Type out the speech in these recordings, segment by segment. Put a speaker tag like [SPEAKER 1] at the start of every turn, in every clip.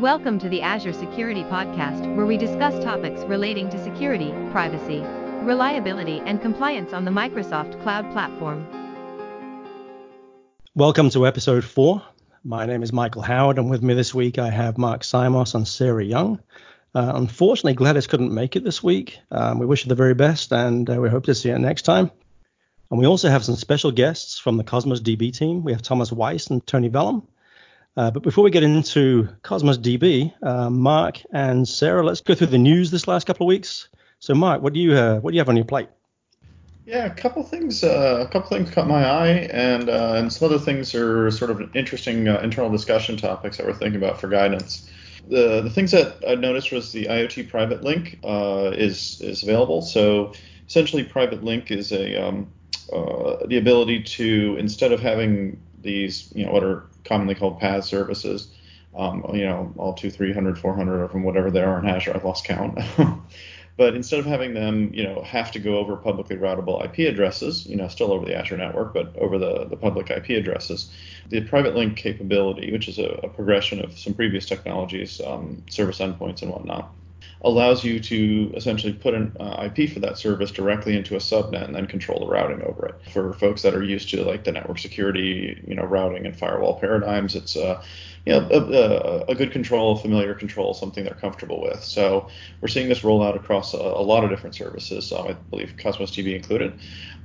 [SPEAKER 1] Welcome to the Azure Security Podcast, where we discuss topics relating to security, privacy, reliability, and compliance on the Microsoft Cloud Platform.
[SPEAKER 2] Welcome to episode four. My name is Michael Howard, and with me this week I have Mark Simos and Sarah Young. Uh, unfortunately, Gladys couldn't make it this week. Um, we wish her the very best, and uh, we hope to see her next time. And we also have some special guests from the Cosmos DB team. We have Thomas Weiss and Tony Voellm. Uh, but before we get into Cosmos DB, uh, Mark and Sarah, let's go through the news this last couple of weeks. So, Mark, what do you uh, what do you have on your plate?
[SPEAKER 3] Yeah, a couple things. Uh, a couple things caught my eye, and uh, and some other things are sort of interesting uh, internal discussion topics that we're thinking about for guidance. The the things that I noticed was the IoT private link is is available. So essentially, private link is a um, the ability to instead of having these you know what are commonly called PaaS services. Um, you know, all two, 300, 400 of them, whatever they are in Azure, I've lost count. but instead of having them, you know, have to go over publicly routable IP addresses, you know, still over the Azure network, but over the, the public IP addresses, the private link capability, which is a, a progression of some previous technologies, um, service endpoints and whatnot, allows you to essentially put an uh, IP for that service directly into a subnet and then control the routing over it. For folks that are used to like the network security, you know, routing and firewall paradigms, it's uh, you know, a, a, good control, familiar control, something they're comfortable with. So we're seeing this roll out across a, a lot of different services, I believe Cosmos DB included.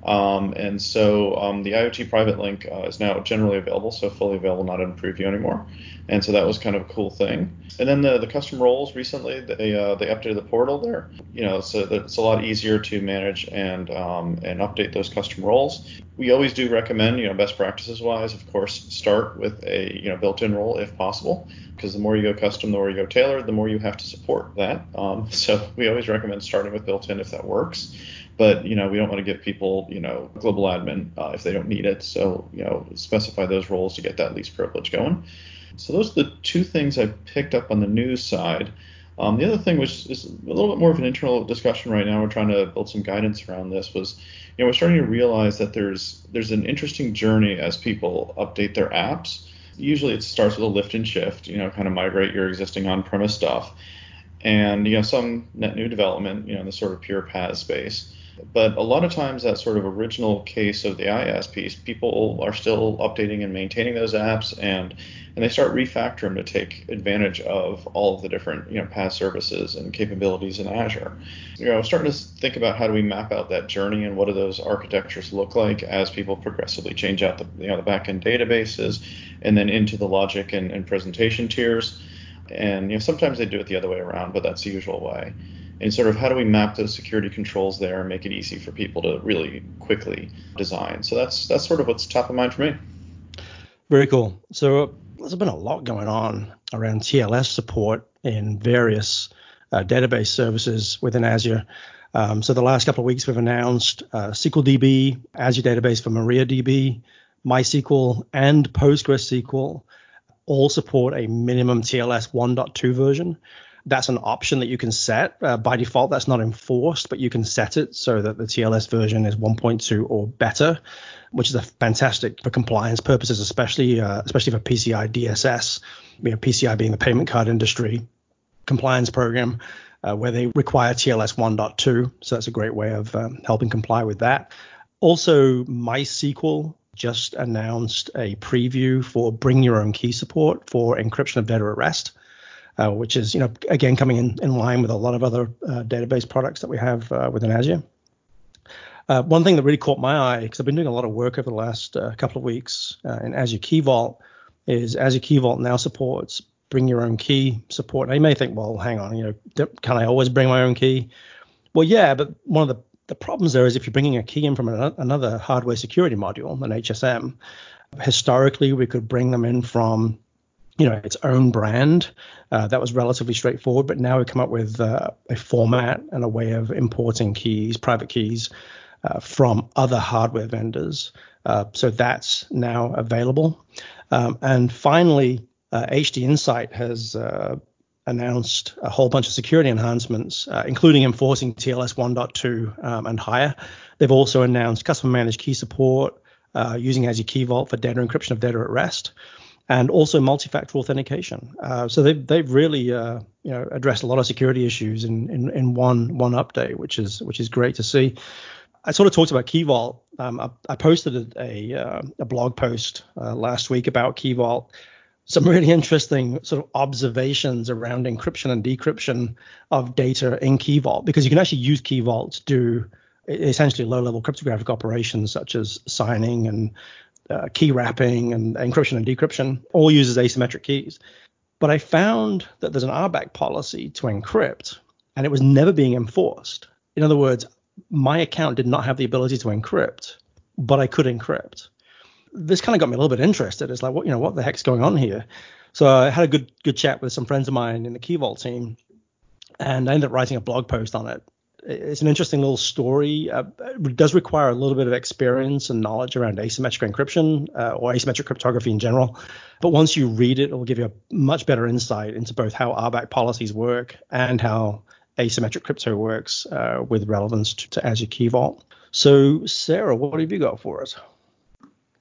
[SPEAKER 3] Um, and so um, the IoT private link uh, is now generally available, so fully available, not in preview anymore. And so that was kind of a cool thing. And then the, the custom roles recently, they uh, they updated the portal there. You know, so it's a lot easier to manage and um, and update those custom roles. We always do recommend, you know, best practices wise, of course, start with a you know built-in role if possible, because the more you go custom, the more you go tailored, the more you have to support that. Um, so we always recommend starting with built-in if that works but you know we don't want to give people you know global admin uh, if they don't need it so you know specify those roles to get that least privilege going so those are the two things I picked up on the news side. Um, the other thing, which is a little bit more of an internal discussion right now, we're trying to build some guidance around this, was you know we're starting to realize that there's there's an interesting journey as people update their apps. Usually it starts with a lift and shift, you know, kind of migrate your existing on-premise stuff, and you know some net new development, you know, in the sort of pure PaaS space. But a lot of times, that sort of original case of the IaaS piece, people are still updating and maintaining those apps, and and they start refactoring to take advantage of all of the different you know PaaS services and capabilities in Azure. You know, starting to think about how do we map out that journey and what do those architectures look like as people progressively change out the you know the backend databases and then into the logic and, and presentation tiers. And you know, sometimes they do it the other way around, but that's the usual way and sort of how do we map those security controls there and make it easy for people to really quickly design. So that's that's sort of what's top of mind for me.
[SPEAKER 2] Very cool. So there's been a lot going on around TLS support in various uh, database services within Azure. Um, so the last couple of weeks we've announced uh, SQLDB, Azure Database for MariaDB, MySQL, and PostgreSQL all support a minimum TLS 1.2 version that's an option that you can set. Uh, by default, that's not enforced, but you can set it so that the TLS version is 1.2 or better, which is a fantastic for compliance purposes, especially uh, especially for PCI DSS. You know, PCI being the payment card industry compliance program, uh, where they require TLS 1.2. So that's a great way of um, helping comply with that. Also, MySQL just announced a preview for bring your own key support for encryption of data at rest uh, which is, you know, again, coming in, in line with a lot of other uh, database products that we have uh, within Azure. Uh, one thing that really caught my eye, because I've been doing a lot of work over the last uh, couple of weeks in Azure Key Vault, is Azure Key Vault now supports bring your own key support. Now you may think, well, hang on, you know, can I always bring my own key? Well, yeah, but one of the, the problems there is if you're bringing a key in from an, another hardware security module, an HSM, historically we could bring them in from you know its own brand. Uh, that was relatively straightforward, but now we've come up with uh, a format and a way of importing keys, private keys, uh, from other hardware vendors. Uh, so that's now available. Um, and finally, HD uh, Insight has uh, announced a whole bunch of security enhancements, including enforcing TLS 1.2 um, and higher. They've also announced custom managed key support using Azure Key Vault for data encryption of data at rest. And also multi-factor authentication. Uh, so they've they've really uh, you know addressed a lot of security issues in, in in one one update, which is which is great to see. I sort of talked about Key Vault. Um, I, I, posted a uh, a blog post uh, last week about Key Vault. Some really interesting sort of observations around encryption and decryption of data in Key Vault because you can actually use Key Vault to do essentially low-level cryptographic operations such as signing and uh, key wrapping and encryption and decryption all uses asymmetric keys. But I found that there's an RBAC policy to encrypt, and it was never being enforced. In other words, my account did not have the ability to encrypt, but I could encrypt. This kind of got me a little bit interested. It's like, what you know, what the heck's going on here? So I had a good good chat with some friends of mine in the Key Vault team, and I ended up writing a blog post on it it's an interesting little story. Uh, it does require a little bit of experience and knowledge around asymmetric encryption uh, or asymmetric cryptography in general. But once you read it, it will give you a much better insight into both how RBAC policies work and how asymmetric crypto works uh, with relevance to, to, Azure Key Vault. So, Sarah, what have you got for us?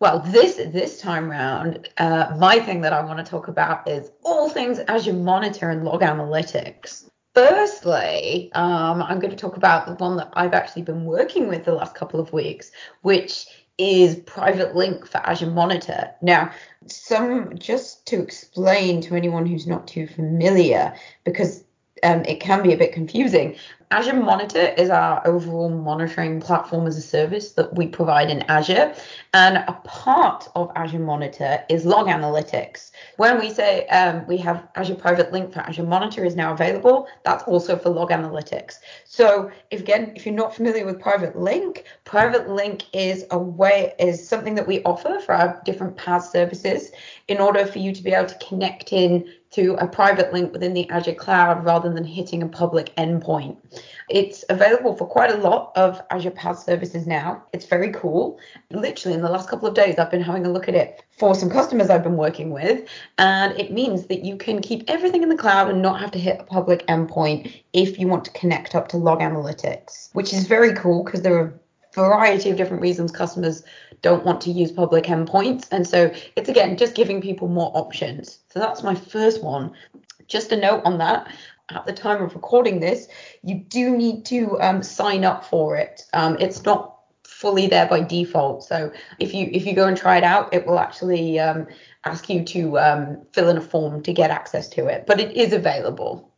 [SPEAKER 4] Well, this this time round, uh, my thing that I want to talk about is all things Azure Monitor and Log Analytics. Firstly, um, I'm going to talk about the one that I've actually been working with the last couple of weeks, which is Private Link for Azure Monitor. Now, some just to explain to anyone who's not too familiar, because um, it can be a bit confusing. Azure Monitor is our overall monitoring platform as a service that we provide in Azure. And a part of Azure Monitor is log analytics. When we say um, we have Azure Private Link for Azure Monitor is now available, that's also for log analytics. So if again, if you're not familiar with Private Link, Private Link is a way is something that we offer for our different PaaS services in order for you to be able to connect in to a private link within the Azure cloud rather than hitting a public endpoint. It's available for quite a lot of Azure PaaS services now. It's very cool. Literally, in the last couple of days, I've been having a look at it for some customers I've been working with, and it means that you can keep everything in the cloud and not have to hit a public endpoint if you want to connect up to log analytics, which is very cool because there are variety of different reasons customers don't want to use public endpoints. And so it's again just giving people more options. So that's my first one. Just a note on that. At the time of recording this, you do need to um, sign up for it. Um, it's not fully there by default. So if you if you go and try it out, it will actually um, ask you to um, fill in a form to get access to it. But it is available.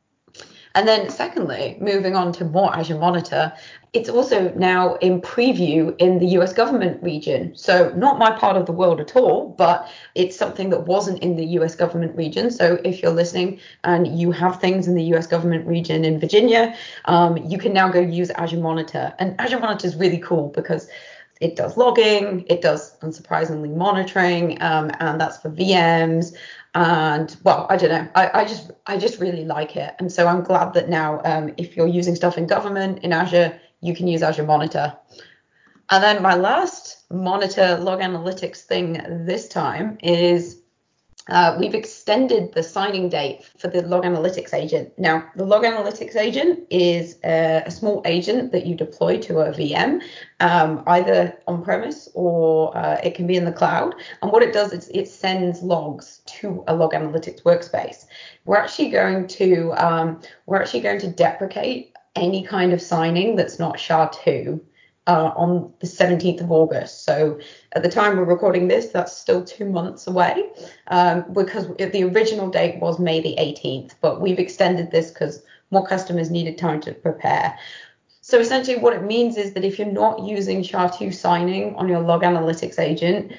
[SPEAKER 4] And then secondly, moving on to more Azure Monitor, it's also now in preview in the US government region. So not my part of the world at all, but it's something that wasn't in the US government region. So if you're listening and you have things in the US government region in Virginia, um, you can now go use Azure Monitor. And Azure Monitor is really cool because it does logging, it does unsurprisingly monitoring, um, and that's for VMs and well i don't know. I, I, just i just really like it. And so i'm glad that now um, if you're using stuff in government in azure you can use azure monitor. And then my last monitor log analytics thing this time is uh, we've extended the signing date for the log analytics agent. Now, the log analytics agent is a, a small agent that you deploy to a VM, um, either on premise or uh, it can be in the cloud. And what it does is it sends logs to a log analytics workspace. We're actually going to um, we're actually going to deprecate any kind of signing that's not SHA-2 uh, on the 17th of August. So at the time we're recording this, that's still two months away um, because the original date was May the 18th, but we've extended this because more customers needed time to prepare. So essentially, what it means is that if you're not using SHA-2 signing on your log analytics agent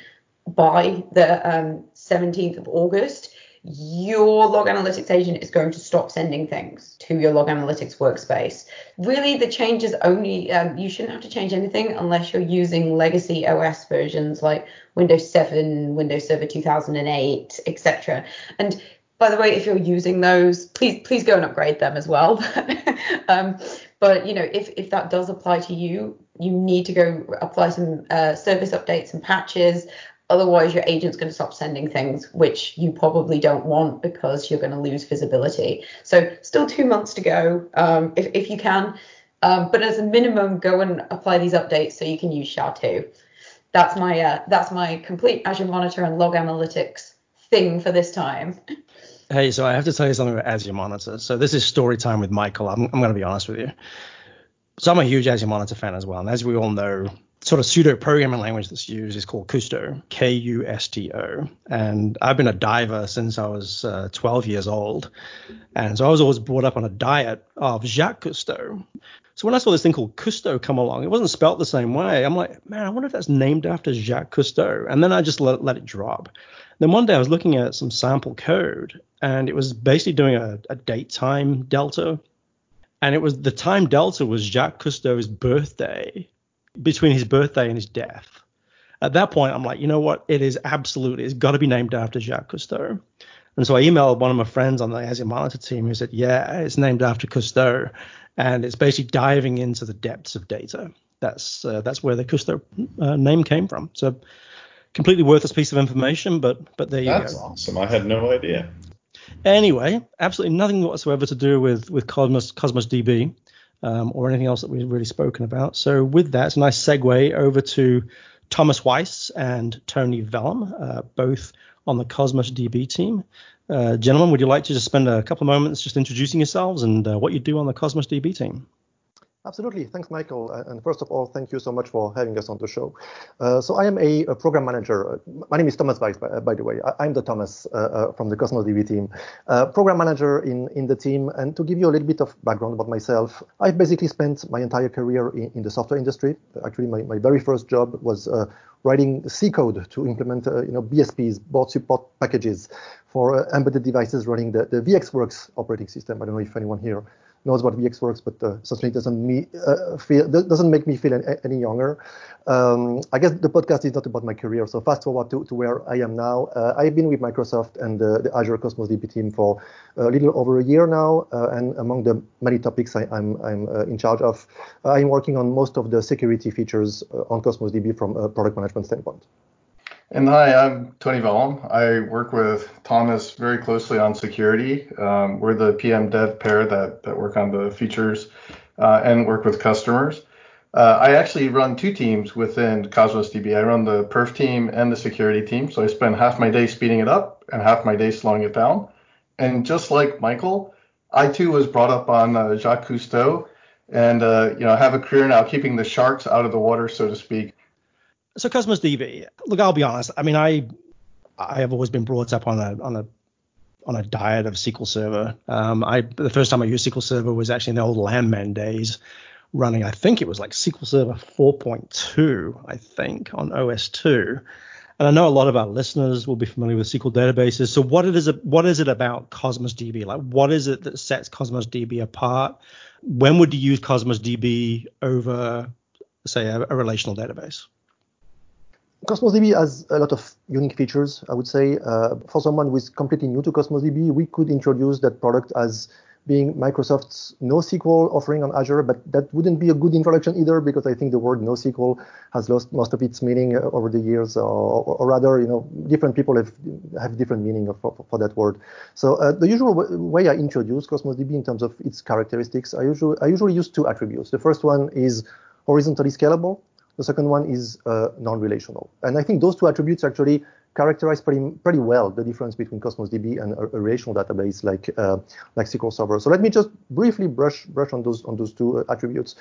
[SPEAKER 4] by the um, 17th of August, your log analytics agent is going to stop sending things to your log analytics workspace. Really, the change is only um, you shouldn't have to change anything unless you're using legacy OS versions like Windows 7, Windows Server 2008, etc. And by the way, if you're using those, please please go and upgrade them as well. um, but you know, if if that does apply to you, you need to go apply some uh, service updates and patches. Otherwise, your agent's going to stop sending things, which you probably don't want because you're going to lose visibility. So, still two months to go um, if, if you can. Um, but as a minimum, go and apply these updates so you can use SHA-2. That's my uh, that's my complete Azure Monitor and Log Analytics thing for this time.
[SPEAKER 2] Hey, so I have to tell you something about Azure Monitor. So this is story time with Michael. I'm, I'm going to be honest with you. So I'm a huge Azure Monitor fan as well. And as we all know, sort of pseudo programming language that's used is called Kusto, K U S T O. And I've been a diver since I was uh, 12 years old. And so I was always brought up on a diet of Jacques Cousteau. So when I saw this thing called Kusto come along, it wasn't spelt the same way. I'm like, man, I wonder if that's named after Jacques Cousteau. And then I just let, let it drop. Then one day I was looking at some sample code and it was basically doing a, a date time delta. And it was the time delta was Jacques Cousteau's birthday between his birthday and his death. At that point, I'm like, you know what? It is absolutely, it's got to be named after Jacques Cousteau. And so I emailed one of my friends on the Azure Monitor team who said, yeah, it's named after Cousteau. And it's basically diving into the depths of data. That's uh, that's where the Cousteau uh, name came from. So completely worthless piece of information, but but there you
[SPEAKER 3] That's
[SPEAKER 2] go.
[SPEAKER 3] That's awesome. I had no idea.
[SPEAKER 2] Anyway, absolutely nothing whatsoever to do with with Cosmos Cosmos DB um, or anything else that we've really spoken about. So with that, it's a nice segue over to Thomas Weiss and Tony Voellm, uh, both on the Cosmos DB team. Uh, gentlemen, would you like to just spend a couple of moments just introducing yourselves and uh, what you do on the Cosmos DB team?
[SPEAKER 5] Absolutely. Thanks, Michael. And first of all, thank you so much for having us on the show. Uh, so I am a, a, program manager. My name is Thomas Weiss, by, by the way. I, am the Thomas uh, uh, from the Cosmos DB team, uh, program manager in, in the team. And to give you a little bit of background about myself, I've basically spent my entire career in, in the software industry. Actually, my, my very first job was uh, writing C code to implement uh, you know, BSPs, board support packages for embedded devices running the, the VxWorks operating system. I don't know if anyone here knows what VxWorks, but uh, certainly doesn't me uh, feel doesn't make me feel any, any younger. Um, I guess the podcast is not about my career, so fast forward to, to where I am now. Uh, I've been with Microsoft and uh, the Azure Cosmos DB team for a little over a year now, uh, and among the many topics I, I'm, I'm uh, in charge of, I'm working on most of the security features on Cosmos DB from a product management standpoint.
[SPEAKER 6] And hi, I'm Tony Voellm. I work with Thomas very closely on security. Um, we're the PM dev pair that, that work on the features uh, and work with customers. Uh, I actually run two teams within Cosmos DB. I run the perf team and the security team. So I spend half my day speeding it up and half my day slowing it down. And just like Michael, I too was brought up on uh, Jacques Cousteau and uh, you know have a career now keeping the sharks out of the water, so to speak.
[SPEAKER 2] So Cosmos DB, look, I'll be honest. I mean, I I have always been brought up on a on a on a diet of SQL Server. Um, I the first time I used SQL Server was actually in the old LanMan days, running. I think it was like SQL Server 4.2, I think, on OS2. And I know a lot of our listeners will be familiar with SQL databases. So what it is what is it about Cosmos DB? Like what is it that sets Cosmos DB apart? When would you use Cosmos DB over, say, a, a relational database?
[SPEAKER 5] Cosmos DB has a lot of unique features, I would say. Uh, for someone who is completely new to Cosmos DB, we could introduce that product as being Microsoft's NoSQL offering on Azure, but that wouldn't be a good introduction either because I think the word NoSQL has lost most of its meaning uh, over the years, or, or rather, you know, different people have have different meaning for, for that word. So uh, the usual way I introduce Cosmos DB in terms of its characteristics, I usually I usually use two attributes. The first one is horizontally scalable. The second one is uh, non-relational. And I think those two attributes actually characterize pretty pretty well the difference between Cosmos DB and a, a relational database like uh, like SQL Server. So let me just briefly brush brush on those on those two uh, attributes.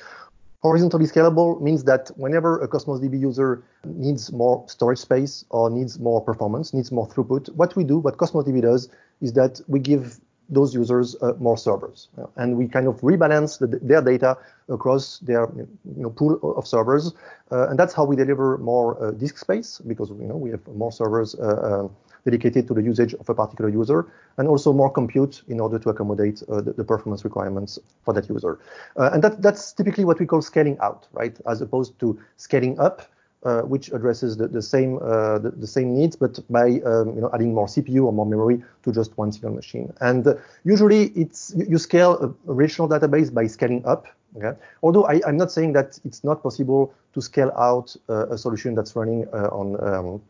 [SPEAKER 5] Horizontally scalable means that whenever a Cosmos DB user needs more storage space or needs more performance, needs more throughput, what we do, what Cosmos DB does, is that we give those users uh, more servers. and we kind of rebalance the, their data across their you know, pool of servers. Uh, and that's how we deliver more uh, disk space because you know we have more servers uh, uh, dedicated to the usage of a particular user and also more compute in order to accommodate uh, the, the, performance requirements for that user. and that, that's typically what we call scaling out, right? As opposed to scaling up, uh, which addresses the, the same uh, the, the, same needs, but by um, you know adding more CPU or more memory to just one single machine. And uh, usually, it's you scale a, relational database by scaling up. Okay? Although I, am not saying that it's not possible to scale out uh, a solution that's running uh, on um,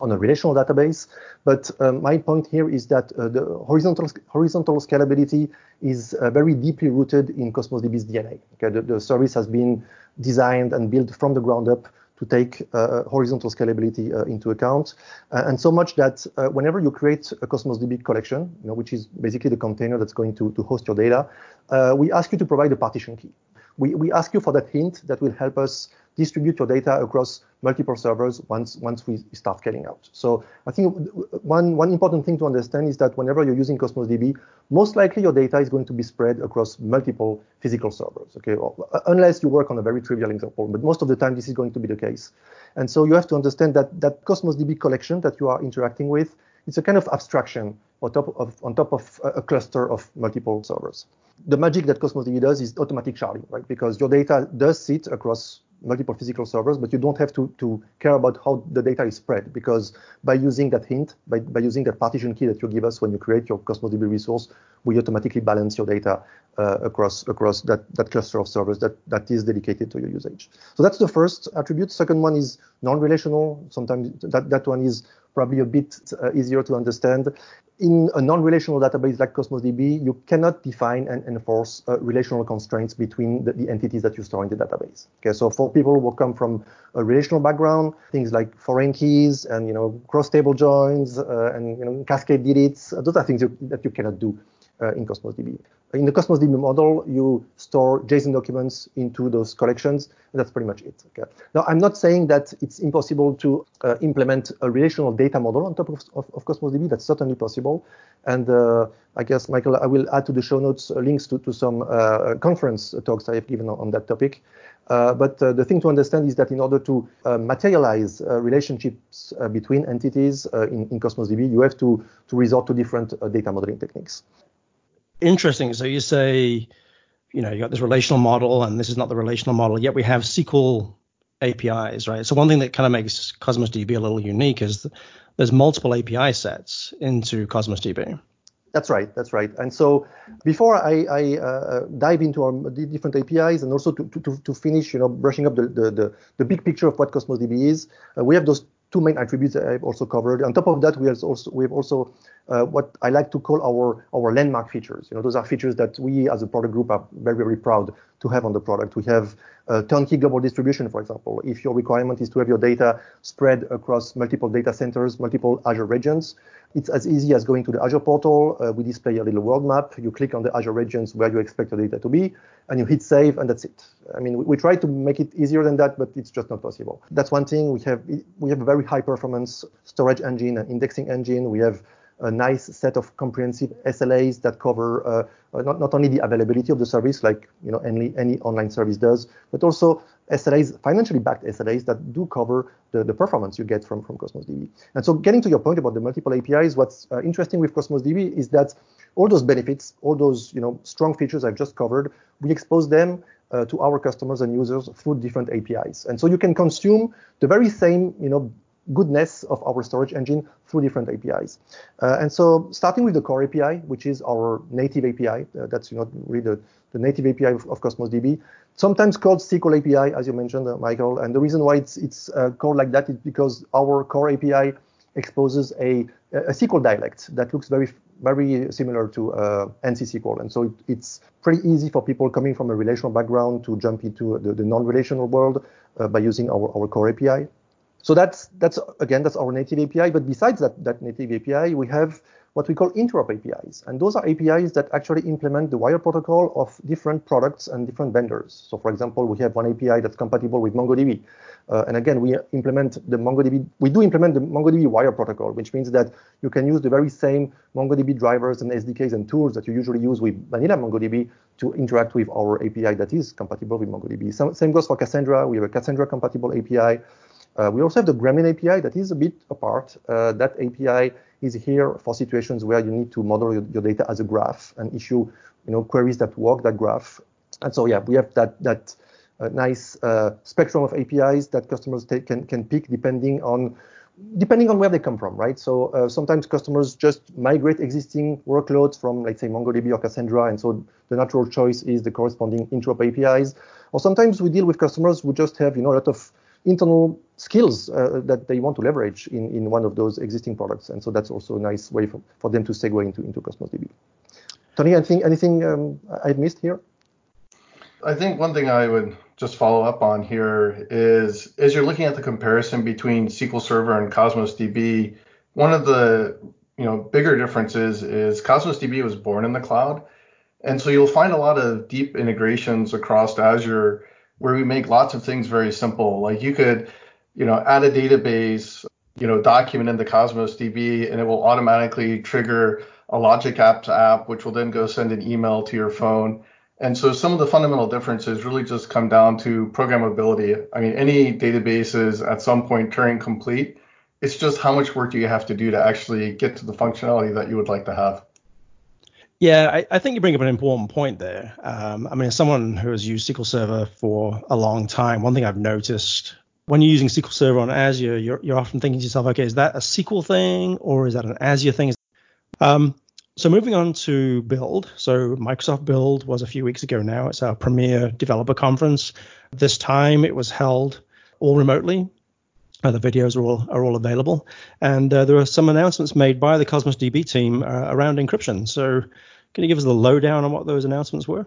[SPEAKER 5] on a relational database. But um, my point here is that uh, the horizontal horizontal scalability is very deeply rooted in Cosmos DB's DNA. Okay, the, the, service has been designed and built from the ground up to take uh, horizontal scalability uh, into account, uh, and so much that uh, whenever you create a Cosmos DB collection, you know, which is basically the container that's going to, to host your data, uh, we ask you to provide a partition key. We, we ask you for that hint that will help us distribute your data across multiple servers once once we start scaling out. So I think one one important thing to understand is that whenever you're using Cosmos DB, most likely your data is going to be spread across multiple physical servers. Okay, uh, unless you work on a very trivial example, but most of the time this is going to be the case. And so you have to understand that that Cosmos DB collection that you are interacting with, it's a kind of abstraction on top of on top of a cluster of multiple servers. The magic that Cosmos DB does is automatic sharding, right? Because your data does sit across multiple physical servers, but you don't have to, to care about how the data is spread because by using that hint, by, by using that partition key that you give us when you create your Cosmos DB resource, we automatically balance your data uh, across across that, that cluster of servers that, that is dedicated to your usage. So that's the first attribute. Second one is non-relational. Sometimes that, that one is probably a bit uh, easier to understand. In a non-relational database like Cosmos DB, you cannot define and enforce uh, relational constraints between the, the, entities that you store in the database. Okay, so for people who come from a relational background, things like foreign keys and you know cross-table joins uh, and you know cascade deletes, those are things you, that you cannot do uh, in Cosmos DB. In the Cosmos DB model, you store JSON documents into those collections, and that's pretty much it. Okay. Now, I'm not saying that it's impossible to uh, implement a relational data model on top of, of, of Cosmos DB. That's certainly possible. And uh, I guess, Michael, I will add to the show notes uh, links to, to some uh, conference talks I have given on, on that topic. Uh, but uh, the thing to understand is that in order to uh, materialize relationships between entities in, in, Cosmos DB, you have to, to resort to different data modeling techniques
[SPEAKER 2] interesting. So you say, you know, you got this relational model, and this is not the relational model. Yet we have SQL APIs, right? So one thing that kind of makes Cosmos DB a little unique is there's multiple API sets into Cosmos DB.
[SPEAKER 5] That's right. That's right. And so before I, I uh, dive into our different APIs and also to, to, to finish, you know, brushing up the, the, the, the big picture of what Cosmos DB is, uh, we have those two main attributes that I've also covered. On top of that, we have also we have also uh, what I like to call our our landmark features. You know, those are features that we as a product group are very very proud to have on the product. We have uh, turnkey global distribution, for example. If your requirement is to have your data spread across multiple data centers, multiple Azure regions, it's as easy as going to the Azure portal. Uh, we display a little world map. You click on the Azure regions where you expect your data to be, and you hit save, and that's it. I mean, we, we try to make it easier than that, but it's just not possible. That's one thing. We have we have a very high performance storage engine and indexing engine. We have a nice set of comprehensive SLAs that cover uh, not, not only the availability of the service, like you know any any online service does, but also SLAs, financially backed SLAs that do cover the, the performance you get from, from Cosmos DB. And so getting to your point about the multiple APIs, what's uh, interesting with Cosmos DB is that all those benefits, all those you know strong features I've just covered, we expose them uh, to our customers and users through different APIs. And so you can consume the very same you know goodness of our storage engine through different APIs. Uh, and so starting with the core API, which is our native API, uh, that's you know really the, the native API of, of, Cosmos DB, sometimes called SQL API, as you mentioned, uh, Michael. And the reason why it's it's uh, called like that is because our core API exposes a, a SQL dialect that looks very very similar to uh, ANSI SQL. And so it, it's pretty easy for people coming from a relational background to jump into the, the non-relational world uh, by using our, our core API. So that's that's again that's our native API. But besides that that native API, we have what we call interop APIs, and those are APIs that actually implement the wire protocol of different products and different vendors. So, for example, we have one API that's compatible with MongoDB, uh, and again, we implement the MongoDB. We do implement the MongoDB wire protocol, which means that you can use the very same MongoDB drivers and SDKs and tools that you usually use with vanilla MongoDB to interact with our API that is compatible with MongoDB. Same goes for Cassandra. We have a Cassandra compatible API. Uh, we also have the Gremlin API that is a bit apart. Uh, that API is here for situations where you need to model your, your, data as a graph and issue, you know, queries that walk that graph. And so, yeah, we have that that uh, nice uh, spectrum of APIs that customers take, can can pick depending on depending on where they come from, right? So uh, sometimes customers just migrate existing workloads from, let's say, MongoDB or Cassandra, and so the natural choice is the corresponding interop APIs. Or sometimes we deal with customers who just have, you know, a lot of internal skills uh, that they want to leverage in, in one of those existing products. And so that's also a nice way for, for them to segue into, into Cosmos DB. Tony, anything, anything um, I've missed here?
[SPEAKER 6] I think one thing I would just follow up on here is as you're looking at the comparison between SQL Server and Cosmos DB, one of the you know bigger differences is Cosmos DB was born in the cloud, and so you'll find a lot of deep integrations across Azure where we make lots of things very simple. Like you could you know add a database, you know document in the Cosmos DB, and it will automatically trigger a Logic Apps app, which will then go send an email to your phone. And so some of the fundamental differences really just come down to programmability. I mean, any database is at some point Turing complete. It's just how much work do you have to do to actually get to the functionality that you would like to have.
[SPEAKER 2] Yeah, I, I think you bring up an important point there. Um, I mean, as someone who has used SQL Server for a long time, one thing I've noticed when you're using SQL Server on Azure, you're, you're often thinking to yourself, okay, is that a SQL thing or is that an Azure thing? Um, so moving on to Build. So Microsoft Build was a few weeks ago now. It's our premier developer conference. This time it was held all remotely. Uh, the videos are all are all available, and uh, there are some announcements made by the Cosmos DB team uh, around encryption. So, can you give us the lowdown on what those announcements were?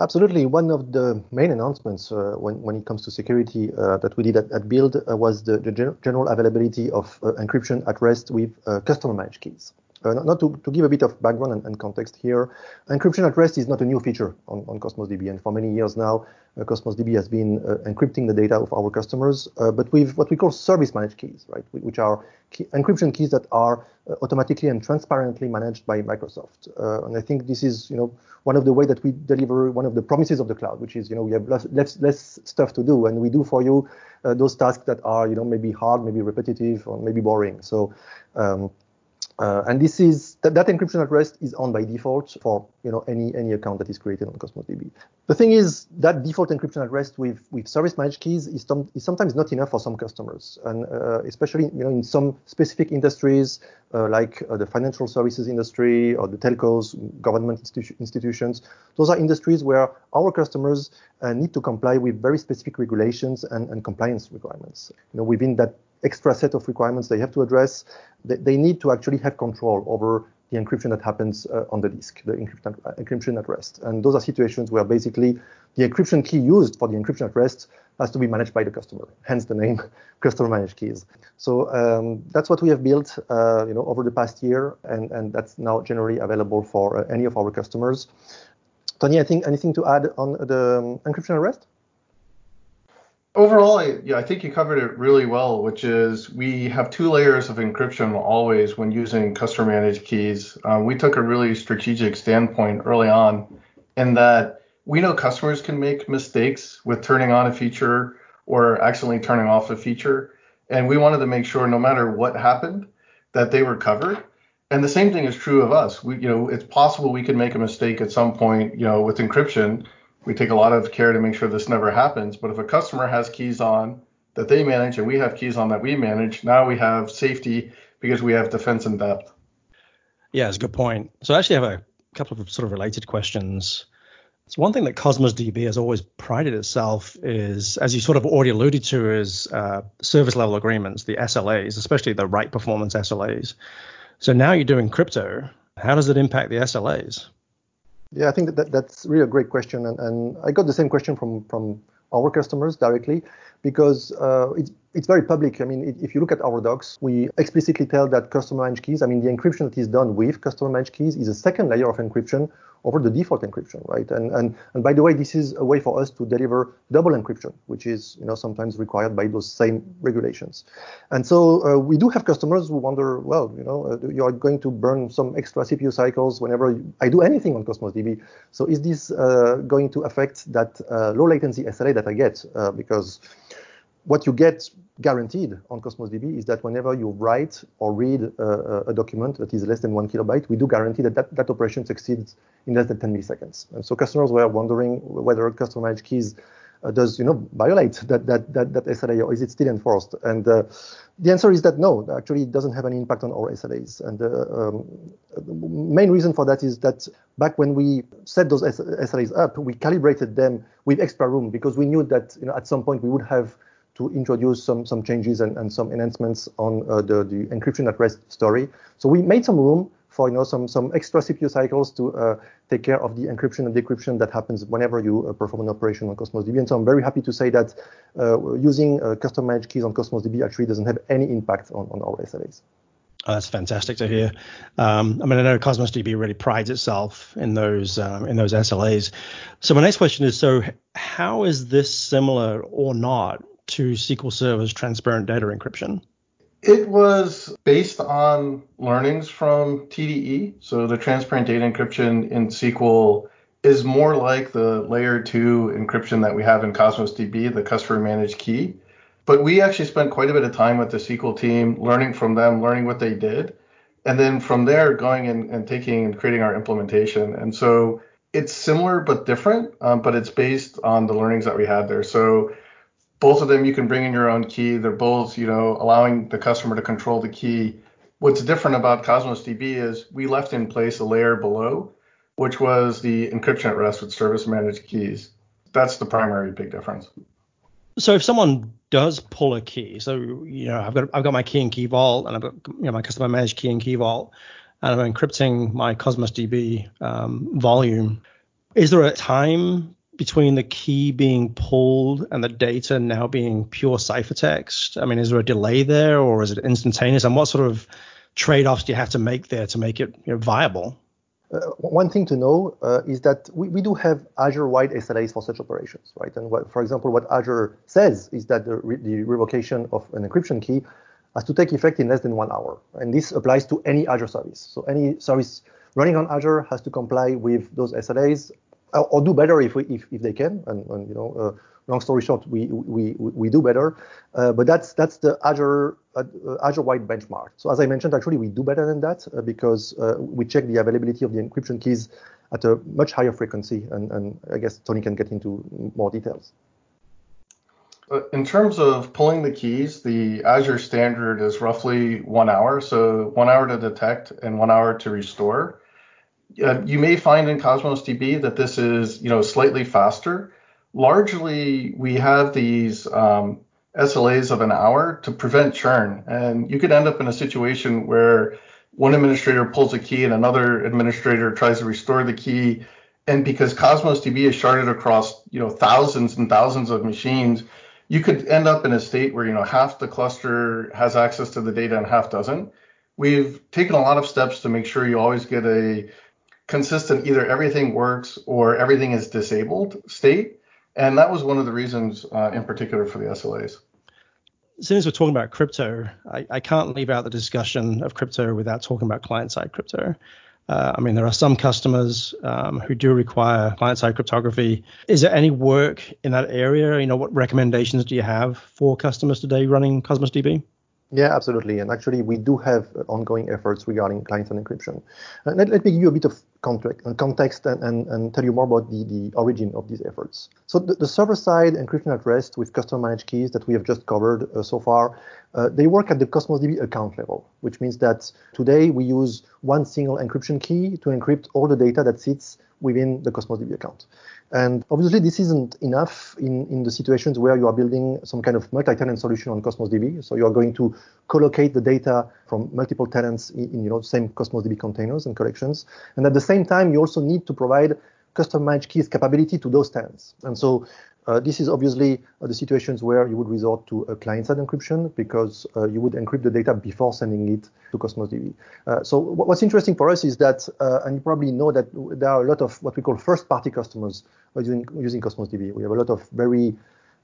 [SPEAKER 5] Absolutely. One of the main announcements uh, when, when it comes to security uh, that we did at, at Build uh, was the, the general availability of encryption at rest with customer managed keys. Uh, not to, to give a bit of background and, and, context here, encryption at rest is not a new feature on, on Cosmos DB, and for many years now, uh, Cosmos DB has been uh, encrypting the data of our customers, uh, but with what we call service managed keys, right, which are key, encryption keys that are uh, automatically and transparently managed by Microsoft. Uh, and I think this is, you know, one of the way that we deliver one of the promises of the cloud, which is, you know, we have less less, less stuff to do, and we do for you those tasks that are, you know, maybe hard, maybe repetitive, or maybe boring. So um, uh, and this is that, that encryption at rest is on by default for you know any any account that is created on Cosmos DB. The thing is that default encryption at rest with with service managed keys is, some, is sometimes not enough for some customers, and uh, especially you know in some specific industries uh, like uh, the financial services industry or the telcos, government institu- institutions. Those are industries where our customers uh, need to comply with very specific regulations and, and compliance requirements. You know within that extra set of requirements they have to address. They, they need to actually have control over the encryption that happens uh, on the disk, the encryption, uh, encryption at rest. And those are situations where basically the encryption key used for the encryption at rest has to be managed by the customer, hence the name customer managed keys. So um, that's what we have built, uh, you know, over the past year, and, and that's now generally available for uh, any of our customers. Tony, I think anything to add on the um, encryption at rest?
[SPEAKER 6] Overall, I, yeah, I think you covered it really well, which is we have two layers of encryption always when using customer managed keys. Um, we took a really strategic standpoint early on in that we know customers can make mistakes with turning on a feature or accidentally turning off a feature. And we wanted to make sure no matter what happened, that they were covered. And the same thing is true of us. We, you know, it's possible we could make a mistake at some point, you know, with encryption we take a lot of care to make sure this never happens. But if a customer has keys on that they manage and we have keys on that we manage, now we have safety because we have defense in depth.
[SPEAKER 2] Yeah, it's a good point. So I actually have a couple of sort of related questions. So one thing that Cosmos DB has always prided itself is, as you sort of already alluded to, is uh, service level agreements, the SLAs, especially the right performance SLAs. So now you're doing crypto. How does it impact the SLAs?
[SPEAKER 5] Yeah, I think that, that that's really a great question, and, and I got the same question from from our customers directly because uh, it's it's very public. I mean, if you look at our docs, we explicitly tell that customer managed keys. I mean, the encryption that is done with customer managed keys is a second layer of encryption over the default encryption, right? And and and by the way, this is a way for us to deliver double encryption, which is you know sometimes required by those same regulations. And so uh, we do have customers who wonder, well, you know, uh, you are going to burn some extra CPU cycles whenever I do anything on Cosmos DB. So is this uh, going to affect that uh, low latency SLA that I get? Uh, because what you get guaranteed on Cosmos DB is that whenever you write or read a, a, document that is less than one kilobyte, we do guarantee that that, that operation succeeds in less than 10 milliseconds. And so customers were wondering whether customer managed keys uh, does you know violate that that that, that SLA or is it still enforced? And uh, the answer is that no, actually it doesn't have any impact on our SLAs. And uh, um, the main reason for that is that back when we set those SLAs up, we calibrated them with extra room because we knew that you know at some point we would have to introduce some some changes and, and some enhancements on uh, the, the encryption at rest story. So we made some room for you know some some extra CPU cycles to uh, take care of the encryption and decryption that happens whenever you uh, perform an operation on Cosmos DB. And so I'm very happy to say that uh, using uh, custom managed keys on Cosmos DB actually doesn't have any impact on, on our SLAs.
[SPEAKER 2] Oh, that's fantastic to hear. Um, I mean, I know Cosmos DB really prides itself in those um, in those SLAs. So my next question is: so how is this similar or not to SQL Server's transparent data encryption?
[SPEAKER 6] It was based on learnings from TDE. So the transparent data encryption in SQL is more like the layer two encryption that we have in Cosmos DB, the customer managed key. But we actually spent quite a bit of time with the SQL team, learning from them, learning what they did. And then from there, going and, and taking and creating our implementation. And so it's similar but different, um, but it's based on the learnings that we had there. So both of them you can bring in your own key. They're both, you know, allowing the customer to control the key. What's different about Cosmos DB is we left in place a layer below, which was the encryption at rest with service managed keys. That's the primary big difference.
[SPEAKER 2] So if someone does pull a key, so you know I've got I've got my key in Key Vault and I've got you know my customer managed key in Key Vault, and I'm encrypting my Cosmos DB um, volume. Is there a time between the key being pulled and the data now being pure ciphertext? I mean, is there a delay there or is it instantaneous? And what sort of trade offs do you have to make there to make it you know, viable?
[SPEAKER 5] Uh, one thing to know uh, is that we, we do have Azure-wide SLAs for such operations, right? And what, for example, what Azure says is that the, re- the revocation of an encryption key has to take effect in less than one hour. And this applies to any Azure service. So any service running on Azure has to comply with those SLAs or do better if we if, if they can. And, and you know, uh, long story short, we we we do better. Uh, but that's that's the Azure uh, Azure wide benchmark. So as I mentioned, actually we do better than that because we check the availability of the encryption keys at a much higher frequency. And, and I guess Tony can get into more details.
[SPEAKER 6] In terms of pulling the keys, the Azure standard is roughly one hour. So one hour to detect and one hour to restore. Uh, you may find in Cosmos DB that this is, you know, slightly faster. Largely, we have these um, SLAs of an hour to prevent churn, and you could end up in a situation where one administrator pulls a key and another administrator tries to restore the key, and because Cosmos DB is sharded across, you know, thousands and thousands of machines, you could end up in a state where you know half the cluster has access to the data and half doesn't. We've taken a lot of steps to make sure you always get a consistent either everything works or everything is disabled state. And that was one of the reasons uh, in particular for the SLAs.
[SPEAKER 2] As soon as we're talking about crypto, I, I can't leave out the discussion of crypto without talking about client side crypto. Uh, I mean, there are some customers um, who do require client side cryptography. Is there any work in that area? You know, what recommendations do you have for customers today running Cosmos DB?
[SPEAKER 5] Yeah, absolutely. And actually, we do have ongoing efforts regarding client-side encryption. Uh, let, let, me give you a bit of context and, and, and, tell you more about the, the origin of these efforts. So the, the server-side encryption at rest with custom managed keys that we have just covered uh, so far, uh, they work at the Cosmos DB account level, which means that today we use one single encryption key to encrypt all the data that sits within the Cosmos DB account. And obviously, this isn't enough in, in the situations where you are building some kind of multi-tenant solution on Cosmos DB. So you are going to collocate the data from multiple tenants in, in you know same Cosmos DB containers and collections. And at the same time, you also need to provide custom managed keys capability to those tenants. And so uh, this is obviously uh, the situations where you would resort to a client-side encryption because uh, you would encrypt the data before sending it to Cosmos DB. Uh, so what's interesting for us is that, uh, and you probably know that there are a lot of what we call first-party customers using, using Cosmos DB. We have a lot of very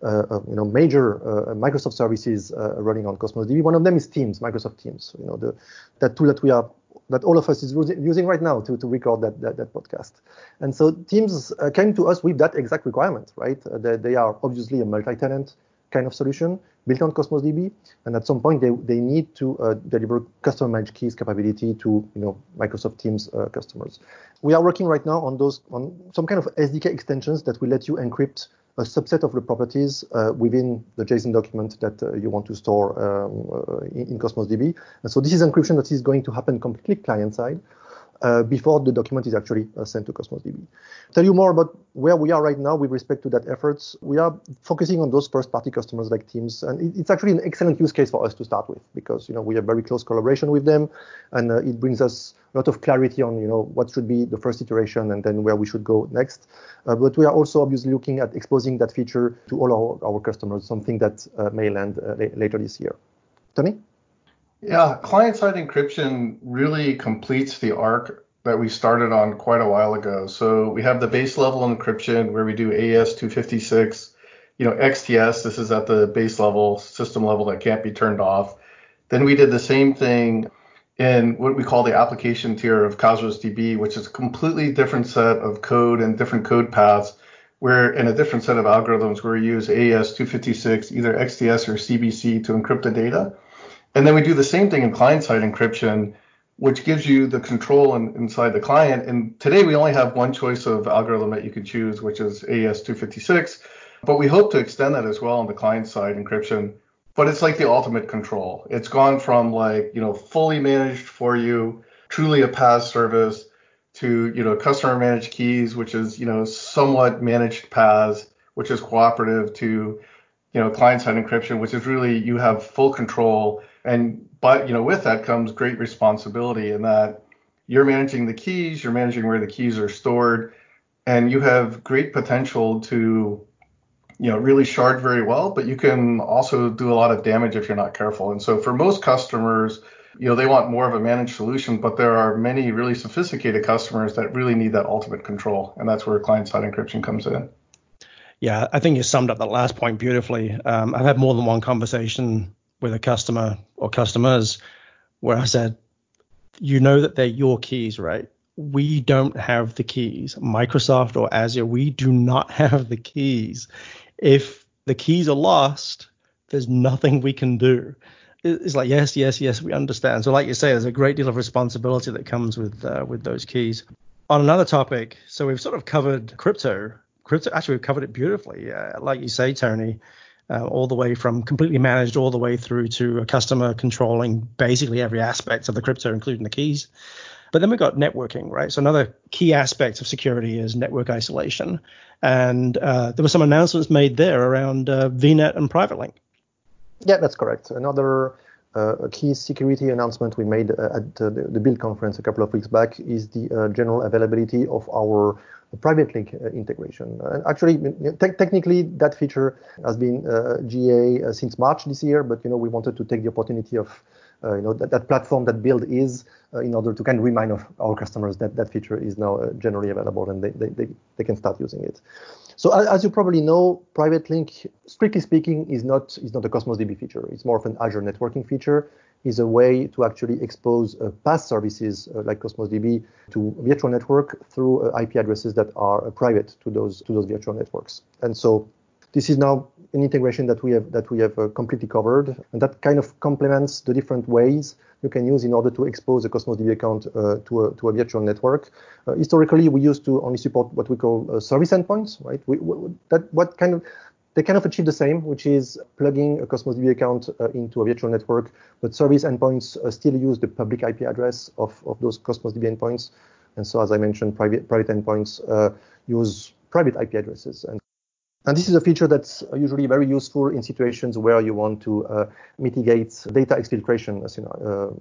[SPEAKER 5] uh, you know, major Microsoft services running on Cosmos DB. One of them is Teams, Microsoft Teams. You know, the, that tool that we are that all of us is using right now to, to record that, that, that podcast. And so Teams uh, came to us with that exact requirement, right? Uh, they, they, are obviously a multi-tenant kind of solution built on Cosmos DB, and at some point they, they need to uh, deliver custom managed keys capability to you know Microsoft Teams uh, customers. We are working right now on those on some kind of SDK extensions that will let you encrypt a subset of the properties uh, within the JSON document that uh, you want to store um, uh, in, in, Cosmos DB. And so this is encryption that is going to happen completely client side. Uh, before the document is actually uh, sent to Cosmos DB. Tell you more about where we are right now with respect to that efforts. We are focusing on those first-party customers like Teams, and it, it's actually an excellent use case for us to start with because you know we have very close collaboration with them, and uh, it brings us a lot of clarity on you know what should be the first iteration and then where we should go next. Uh, but we are also obviously looking at exposing that feature to all our, our customers, something that uh, may land uh, later this year. Tony?
[SPEAKER 6] Yeah, client-side encryption really completes the arc that we started on quite a while ago. So we have the base level encryption where we do AES 256, you know, XTS, this is at the base level, system level that can't be turned off. Then we did the same thing in what we call the application tier of Cosmos DB, which is a completely different set of code and different code paths, where in a different set of algorithms where we use AES 256, either XTS or CBC to encrypt the data. And then we do the same thing in client-side encryption, which gives you the control in, inside the client. And today we only have one choice of algorithm that you can choose, which is AES 256. But we hope to extend that as well on the client-side encryption. But it's like the ultimate control. It's gone from like, you know, fully managed for you, truly a PaaS service, to, you know, customer managed keys, which is, you know, somewhat managed PaaS, which is cooperative, to, you know, client-side encryption, which is really you have full control and but you know, with that comes great responsibility in that you're managing the keys, you're managing where the keys are stored, and you have great potential to you know really shard very well, but you can also do a lot of damage if you're not careful. And so for most customers, you know, they want more of a managed solution, but there are many really sophisticated customers that really need that ultimate control, and that's where client-side encryption comes in.
[SPEAKER 2] Yeah, I think you summed up that last point beautifully. Um, I've had more than one conversation with a customer or customers where I said, you know that they're your keys, right? We don't have the keys. Microsoft or Azure, we do not have the keys. If the keys are lost, there's nothing we can do. It's like yes, yes, yes, we understand. So, like you say, there's a great deal of responsibility that comes with uh, with those keys. On another topic, so we've sort of covered crypto. Crypto, actually, we've covered it beautifully. Uh, like you say, Tony, uh, all the way from completely managed all the way through to a customer controlling basically every aspect of the crypto, including the keys. But then we've got networking, right? So another key aspect of security is network isolation. And uh, there were some announcements made there around uh, VNet and Private Link.
[SPEAKER 5] Yeah, that's correct. Another uh, key security announcement we made uh, at the, the Build conference a couple of weeks back is the uh, general availability of our private link uh, integration. And actually, te- technically, that feature has been uh, GA uh, since March this year, but you know we wanted to take the opportunity of uh, you know that, that platform that build is uh, in order to kind of remind of our customers that that feature is now uh, generally available and they, they, they, they, can start using it. So as you probably know, private link, strictly speaking, is not is not a Cosmos DB feature. It's more of an Azure networking feature is a way to actually expose uh, PaaS services uh, like Cosmos DB to virtual network through uh, IP addresses that are uh, private to those to those virtual networks. And so this is now an integration that we have that we have uh, completely covered, and that kind of complements the different ways you can use in order to expose a Cosmos DB account uh, to a to a virtual network. historically, we used to only support what we call service endpoints, right? We, we, that what kind of they kind of achieve the same, which is plugging a Cosmos DB account uh, into a virtual network, but service endpoints uh, still use the public IP address of, of those Cosmos DB endpoints. And so, as I mentioned, private private endpoints uh, use private IP addresses. And, and this is a feature that's usually very useful in situations where you want to uh, mitigate data exfiltration you know,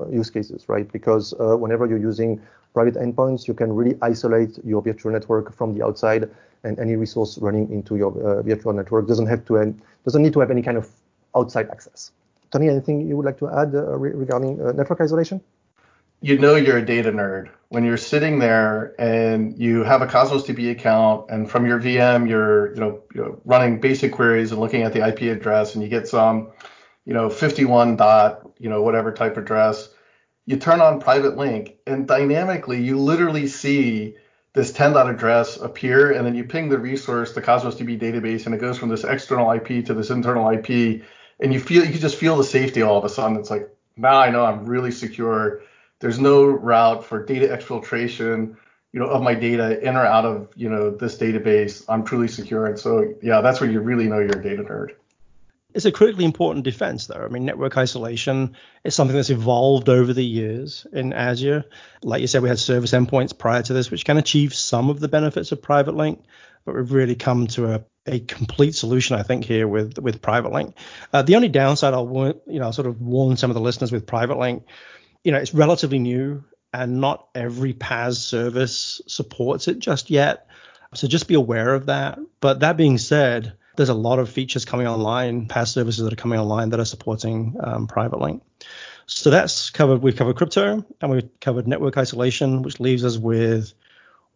[SPEAKER 5] uh, use cases, right? Because uh, whenever you're using private endpoints, you can really isolate your virtual network from the outside and any resource running into your uh, virtual network doesn't have to doesn't need to have any kind of outside access. Tony, anything you would like to add uh, re- regarding uh, network isolation?
[SPEAKER 6] You know you're a data nerd when you're sitting there and you have a Cosmos DB account, and from your VM you're you know, you know running basic queries and looking at the IP address, and you get some you know 51 dot you know whatever type address. You turn on private link, and dynamically you literally see this 10 dot address appear, and then you ping the resource, the Cosmos DB database, and it goes from this external IP to this internal IP, and you feel you just feel the safety all of a sudden. It's like now I know I'm really secure. There's no route for data exfiltration, you know, of my data in or out of you know this database. I'm truly secure, and so yeah, that's when you really know you're a data nerd.
[SPEAKER 2] It's a critically important defense, though. I mean, network isolation is something that's evolved over the years in Azure. Like you said, we had service endpoints prior to this, which can achieve some of the benefits of Private Link, but we've really come to a, a complete solution, I think, here with with Private Link. Uh, the only downside I'll warn, you know sort of warn some of the listeners with Private Link, you know, it's relatively new and not every PaaS service supports it just yet. So just be aware of that. But that being said, there's a lot of features coming online, PaaS services that are coming online that are supporting um, Private Link. So that's covered. We've covered crypto and we've covered network isolation, which leaves us with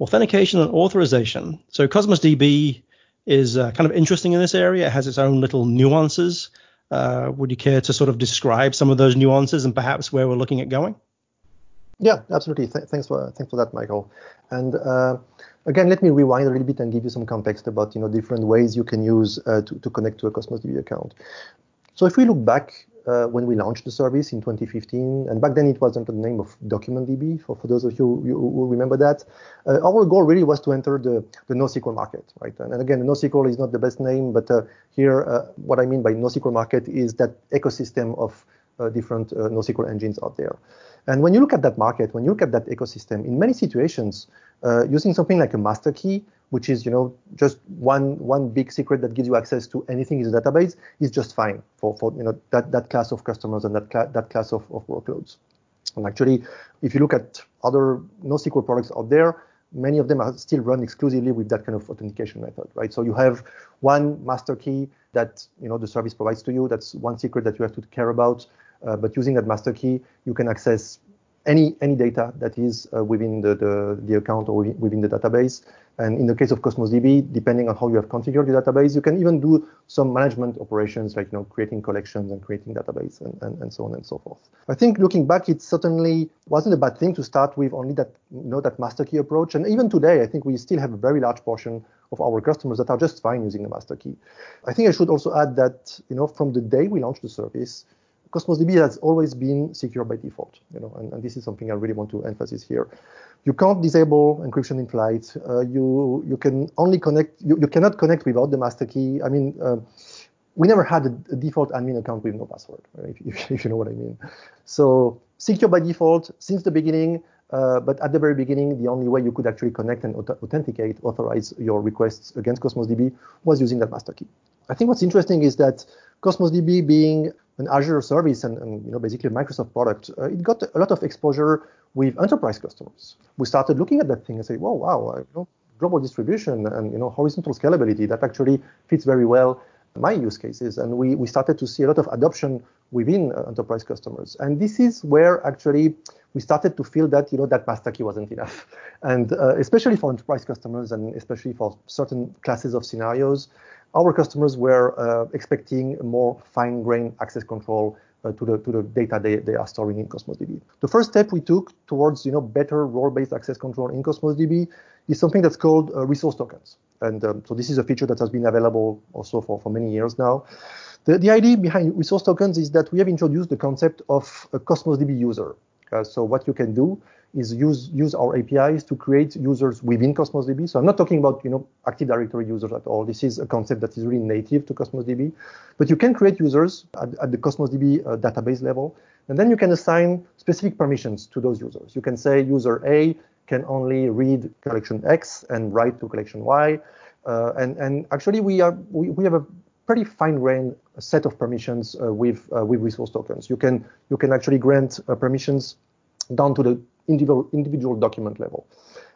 [SPEAKER 2] authentication and authorization. So Cosmos DB is uh, kind of interesting in this area. It has its own little nuances. Uh, would you care to sort of describe some of those nuances and perhaps where we're looking at going?
[SPEAKER 5] Yeah, absolutely. Th- thanks for thanks for that, Michael. And uh, again, let me rewind a little bit and give you some context about you know different ways you can use uh, to, to connect to a Cosmos DB account. So if we look back uh, when we launched the service in 2015, and back then it was under the name of DocumentDB, for, for those of you who, remember that. Uh, our goal really was to enter the, the NoSQL market, right? And, and again, NoSQL is not the best name, but uh, here, uh, what I mean by NoSQL market is that ecosystem of different NoSQL engines out there. And when you look at that market, when you look at that ecosystem, in many situations, uh, using something like a master key, which is you know just one one big secret that gives you access to anything in the database, is just fine for for you know that that class of customers and that cl- that class of, of workloads. And actually, if you look at other NoSQL products out there, many of them are still run exclusively with that kind of authentication method, right? So you have one master key that you know the service provides to you. That's one secret that you have to care about. Uh, but using that master key, you can access any any data that is uh, within the, the, the account or within the database. And in the case of Cosmos DB, depending on how you have configured the database, you can even do some management operations like you know creating collections and creating database and, and, and so on and so forth. I think looking back, it certainly wasn't a bad thing to start with only that you know that master key approach. And even today, I think we still have a very large portion of our customers that are just fine using the master key. I think I should also add that you know from the day we launched the service, Cosmos DB has always been secure by default, you know, and, and, this is something I really want to emphasize here. You can't disable encryption in flight. Uh, you you can only connect. You, you cannot connect without the master key. I mean, uh, we never had a, a, default admin account with no password, right, if, if, you know what I mean. So secure by default since the beginning. Uh, but at the very beginning, the only way you could actually connect and authenticate, authorize your requests against Cosmos DB was using that master key. I think what's interesting is that Cosmos DB being an Azure service and, and, you know basically a Microsoft product, uh, it got a lot of exposure with enterprise customers. We started looking at that thing and say, "Whoa, wow, uh, you know, global distribution and you know horizontal scalability that actually fits very well my use cases." And we we started to see a lot of adoption within uh, enterprise customers. And this is where actually we started to feel that you know that master key wasn't enough, and uh, especially for enterprise customers and especially for certain classes of scenarios our customers were uh, expecting more fine-grained access control uh, to the to the data they, they are storing in Cosmos DB. The first step we took towards you know better role-based access control in Cosmos DB is something that's called uh, resource tokens. And um, so this is a feature that has been available also for, for many years now. The, the idea behind resource tokens is that we have introduced the concept of a Cosmos DB user. Uh, so what you can do is use use our APIs to create users within Cosmos DB. So I'm not talking about you know Active Directory users at all. This is a concept that is really native to Cosmos DB. But you can create users at, at the Cosmos DB uh, database level, and then you can assign specific permissions to those users. You can say user A can only read collection X and write to collection Y. Uh, and and actually we are we, we have a pretty fine-grained set of permissions uh, with uh, with resource tokens. You can you can actually grant uh, permissions down to the individual, individual document level.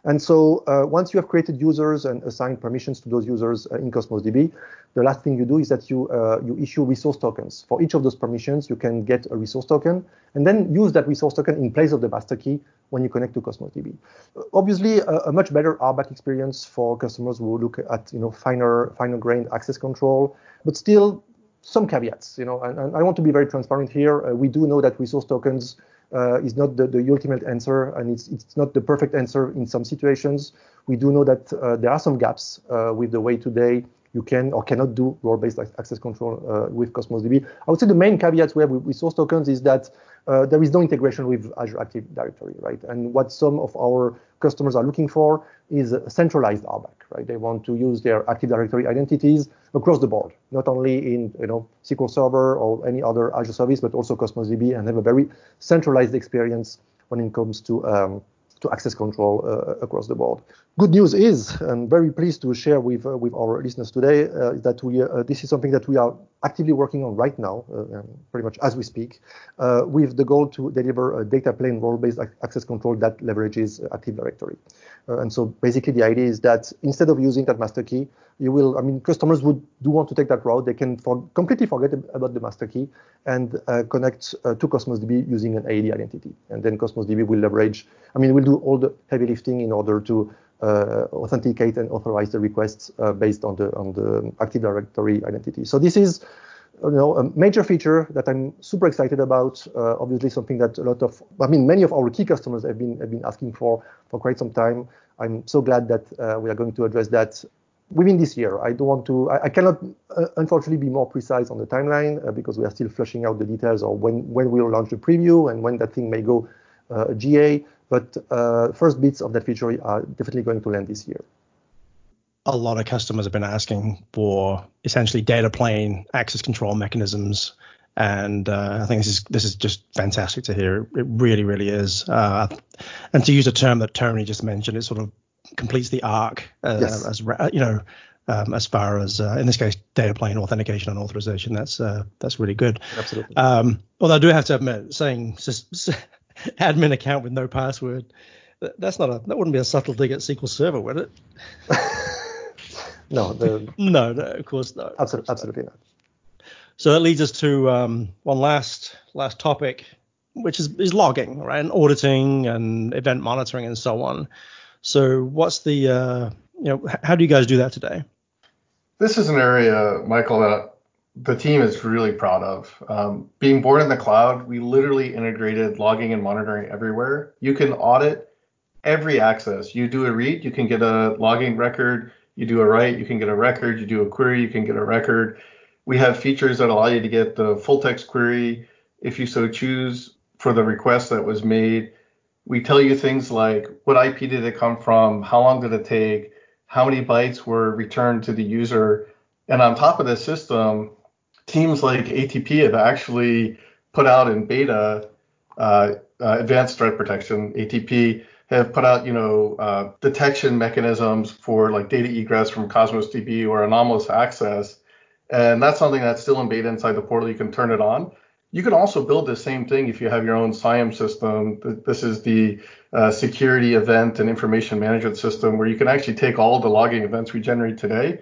[SPEAKER 5] And so uh, once you have created users and assigned permissions to those users uh, in Cosmos DB, the last thing you do is that you uh, you issue resource tokens. For each of those permissions, you can get a resource token and then use that resource token in place of the master key when you connect to Cosmos DB. Obviously, a, a much better RBAC experience for customers who look at you know finer finer grained access control, but still some caveats. You know, and, and I want to be very transparent here. Uh, we do know that resource tokens uh, is not the, the ultimate answer, and it's it's not the perfect answer in some situations. We do know that uh, there are some gaps uh, with the way today you can or cannot do role-based access control uh, with Cosmos DB. I would say the main caveats we have with, with source tokens is that uh, there is no integration with Azure Active Directory, right? And what some of our customers are looking for is a centralized RBAC, right? They want to use their Active Directory identities across the board, not only in you know SQL Server or any other Azure service, but also Cosmos DB, and have a very centralized experience when it comes to um, to access control uh, across the board. Good news is, I'm very pleased to share with uh, with our listeners today uh, that we this is something that we are actively working on right now, pretty much as we speak, with the goal to deliver a data plane role-based access control that leverages Active Directory. And so basically the idea is that instead of using that master key, you will, I mean, customers would do want to take that route. They can for, completely forget about the master key and uh, connect uh, to Cosmos DB using an AD identity. And then Cosmos DB will leverage, I mean, will do all the heavy lifting in order to uh, authenticate and authorize the requests uh, based on the on the Active Directory identity. So this is you know, a major feature that I'm super excited about. Uh, obviously, something that a lot of, I mean, many of our key customers have been have been asking for for quite some time. I'm so glad that uh, we are going to address that within this year. I don't want to, I, I cannot uh, unfortunately be more precise on the timeline uh, because we are still fleshing out the details of when, when we'll launch the preview and when that thing may go uh, GA. But uh, first bits of that feature are definitely going to land this year.
[SPEAKER 2] A lot of customers have been asking for essentially data plane access control mechanisms and uh, I think this is this is just fantastic to hear. It really, really is. Uh, and to use a term that Tony just mentioned, it sort of completes the arc uh, yes. as you know um, as far as uh, in this case data plane authentication and authorization. That's uh, that's really good.
[SPEAKER 5] Absolutely.
[SPEAKER 2] Um, although I do have to admit, saying admin account with no password, that's not a that wouldn't be a subtle dig at SQL Server, would it?
[SPEAKER 5] no, the,
[SPEAKER 2] no, no, of course not.
[SPEAKER 5] Absolutely, absolutely not.
[SPEAKER 2] So that leads us to um, one last last topic, which is, is logging, right, and auditing and event monitoring and so on. So what's the uh, you know how do you guys do that today?
[SPEAKER 6] This is an area, Michael, that the team is really proud of. Um, being born in the cloud, we literally integrated logging and monitoring everywhere. You can audit every access. You do a read, you can get a logging record. You do a write, you can get a record. You do a query, you can get a record. We have features that allow you to get the full text query if you so choose for the request that was made we tell you things like what IP did it come from, how long did it take, how many bytes were returned to the user. And on top of this system, teams like ATP have actually put out in beta uh, uh, advanced threat protection. ATP have put out, you know, uh, detection mechanisms for like data egress from Cosmos DB or anomalous access. And that's something that's still in beta inside the portal. You can turn it on. You can also build the same thing if you have your own SIEM system. This is the uh, security event and information management system where you can actually take all the logging events we generate today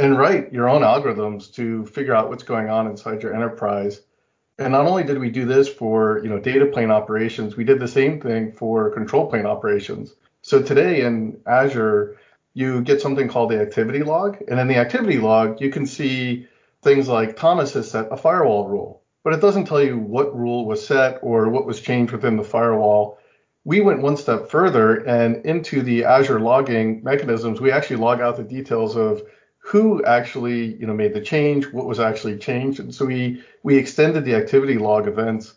[SPEAKER 6] and write your own algorithms to figure out what's going on inside your enterprise. And not only did we do this for you know data plane operations, we did the same thing for control plane operations. So today in Azure, you get something called the activity log, and in the activity log, you can see things like Thomas has set a firewall rule but it doesn't tell you what rule was set or what was changed within the firewall. We went one step further and into the Azure logging mechanisms, we actually log out the details of who actually you know made the change, what was actually changed, and so we we extended the activity log events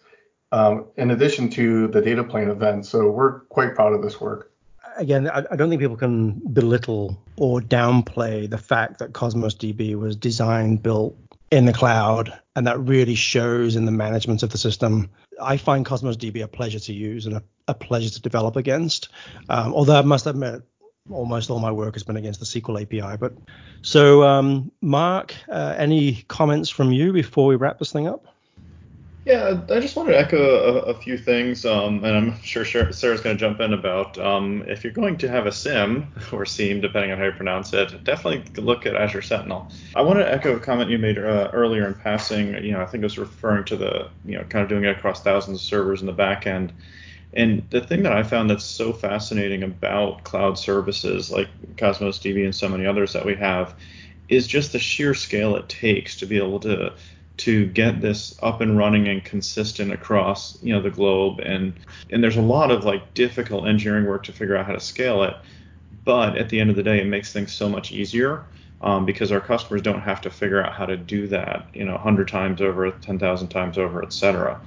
[SPEAKER 6] um, in addition to the data plane events. So we're quite proud of this work.
[SPEAKER 2] Again, I, I don't think people can belittle or downplay the fact that Cosmos DB was designed, built, in the cloud, and that really shows in the management of the system. I find Cosmos DB a pleasure to use and a, a pleasure to develop against. Um, although I must admit, almost all my work has been against the SQL API. But so, um, Mark, uh, any comments from you before we wrap this thing up?
[SPEAKER 3] Yeah, I just wanted to echo a, a few things, um, and I'm sure Sarah's going to jump in about um, if you're going to have a SIM or SIEM, depending on how you pronounce it, definitely look at Azure Sentinel. I want to echo a comment you made uh, earlier in passing. You know, I think it was referring to the, you know, kind of doing it across thousands of servers in the back end. And the thing that I found that's so fascinating about cloud services like Cosmos DB and so many others that we have is just the sheer scale it takes to be able to to get this up and running and consistent across you know the globe and and there's a lot of like difficult engineering work to figure out how to scale it but at the end of the day it makes things so much easier um, because our customers don't have to figure out how to do that, you know, 100 times over, 10,000 times over, et cetera.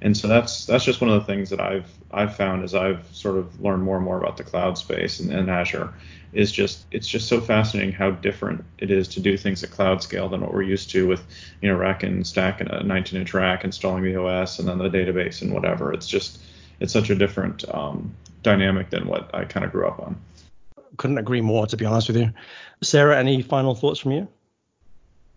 [SPEAKER 3] And so that's that's just one of the things that I've I've found as I've sort of learned more and more about the cloud space and, and Azure is just it's just so fascinating how different it is to do things at cloud scale than what we're used to with you know rack and stack and a 19 inch rack installing the OS and then the database and whatever. It's just it's such a different um, dynamic than what I kind of grew up on.
[SPEAKER 2] Couldn't agree more, to be honest with you. Sarah, any final thoughts from you?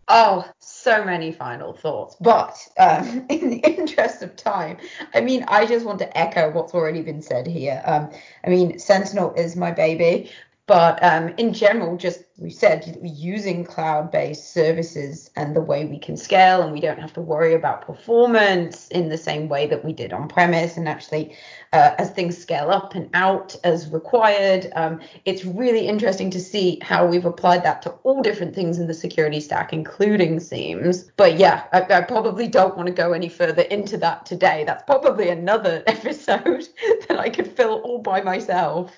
[SPEAKER 4] Oh, so many final thoughts. But um, in the interest of time, I mean, I just want to echo what's already been said here. Um, I mean, Sentinel is my baby. But um, in general, just we said using cloud-based services and the way we can scale, and we don't have to worry about performance in the same way that we did on premise. And actually, uh, as things scale up and out as required, um, it's really interesting to see how we've applied that to all different things in the security stack, including SIEMs. But yeah, I, I probably don't want to go any further into that today. That's probably another episode that I could fill all by myself.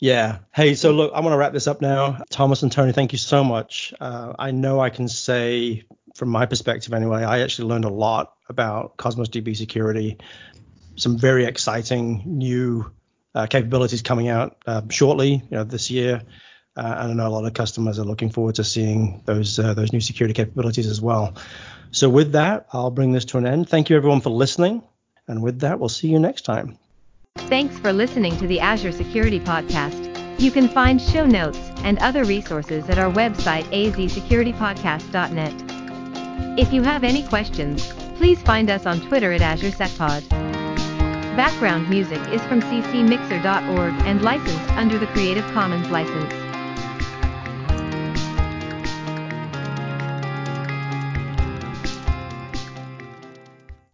[SPEAKER 2] Yeah. Hey, so look, I want to wrap this up now. Thomas and Tony, thank you so much. Uh, I know I can say, from my perspective anyway, I actually learned a lot about Cosmos DB security. Some very exciting new uh, capabilities coming out uh, shortly, you know, this year. Uh, and I know a lot of customers are looking forward to seeing those uh, those new security capabilities as well. So with that, I'll bring this to an end. Thank you everyone for listening, and with that, we'll see you next time.
[SPEAKER 1] Thanks for listening to the Azure Security Podcast. You can find show notes and other resources at our website azsecuritypodcast.net. If you have any questions, please find us on Twitter at AzureSecPod. Background music is from ccmixter.org and licensed under the Creative Commons license.